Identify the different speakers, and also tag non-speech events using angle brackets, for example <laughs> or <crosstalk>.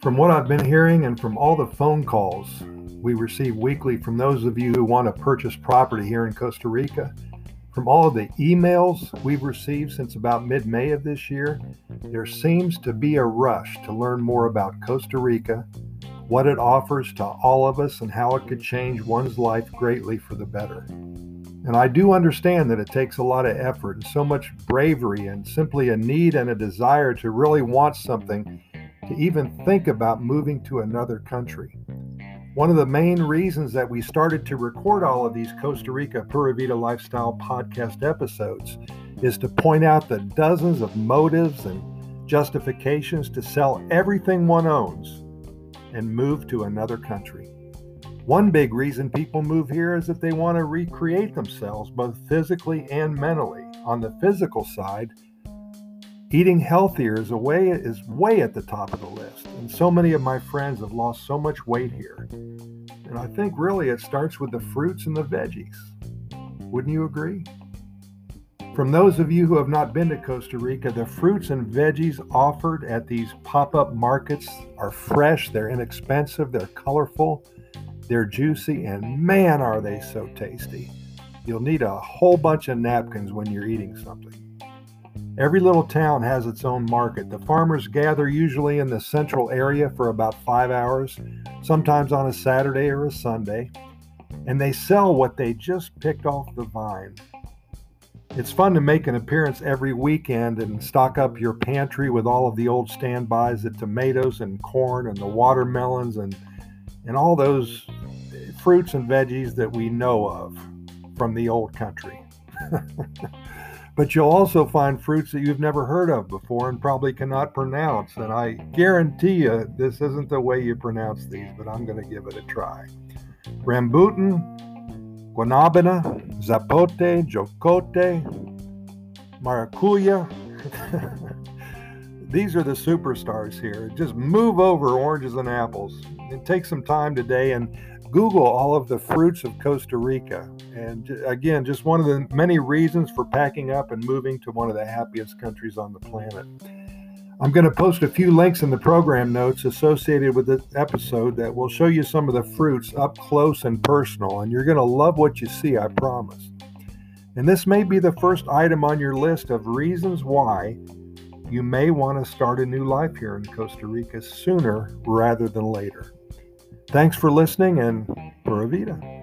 Speaker 1: From what I've been hearing and from all the phone calls we receive weekly from those of you who want to purchase property here in Costa Rica, from all of the emails we've received since about mid May of this year, there seems to be a rush to learn more about Costa Rica, what it offers to all of us, and how it could change one's life greatly for the better. And I do understand that it takes a lot of effort and so much bravery and simply a need and a desire to really want something to even think about moving to another country. One of the main reasons that we started to record all of these Costa Rica Pura Vida Lifestyle podcast episodes is to point out the dozens of motives and justifications to sell everything one owns and move to another country. One big reason people move here is that they want to recreate themselves both physically and mentally. On the physical side, eating healthier is way is way at the top of the list. And so many of my friends have lost so much weight here. And I think really it starts with the fruits and the veggies. Wouldn't you agree? From those of you who have not been to Costa Rica, the fruits and veggies offered at these pop up markets are fresh, they're inexpensive, they're colorful, they're juicy, and man, are they so tasty. You'll need a whole bunch of napkins when you're eating something. Every little town has its own market. The farmers gather usually in the central area for about five hours, sometimes on a Saturday or a Sunday, and they sell what they just picked off the vine. It's fun to make an appearance every weekend and stock up your pantry with all of the old standbys the tomatoes and corn and the watermelons and and all those fruits and veggies that we know of from the old country. <laughs> but you'll also find fruits that you've never heard of before and probably cannot pronounce. And I guarantee you this isn't the way you pronounce these, but I'm going to give it a try. Rambutan, guanabana, zapote, jocote, maracuya. <laughs> These are the superstars here. Just move over oranges and apples and take some time today and Google all of the fruits of Costa Rica. And again, just one of the many reasons for packing up and moving to one of the happiest countries on the planet. I'm going to post a few links in the program notes associated with this episode that will show you some of the fruits up close and personal, and you're going to love what you see, I promise. And this may be the first item on your list of reasons why you may want to start a new life here in Costa Rica sooner rather than later. Thanks for listening and Pura Vida.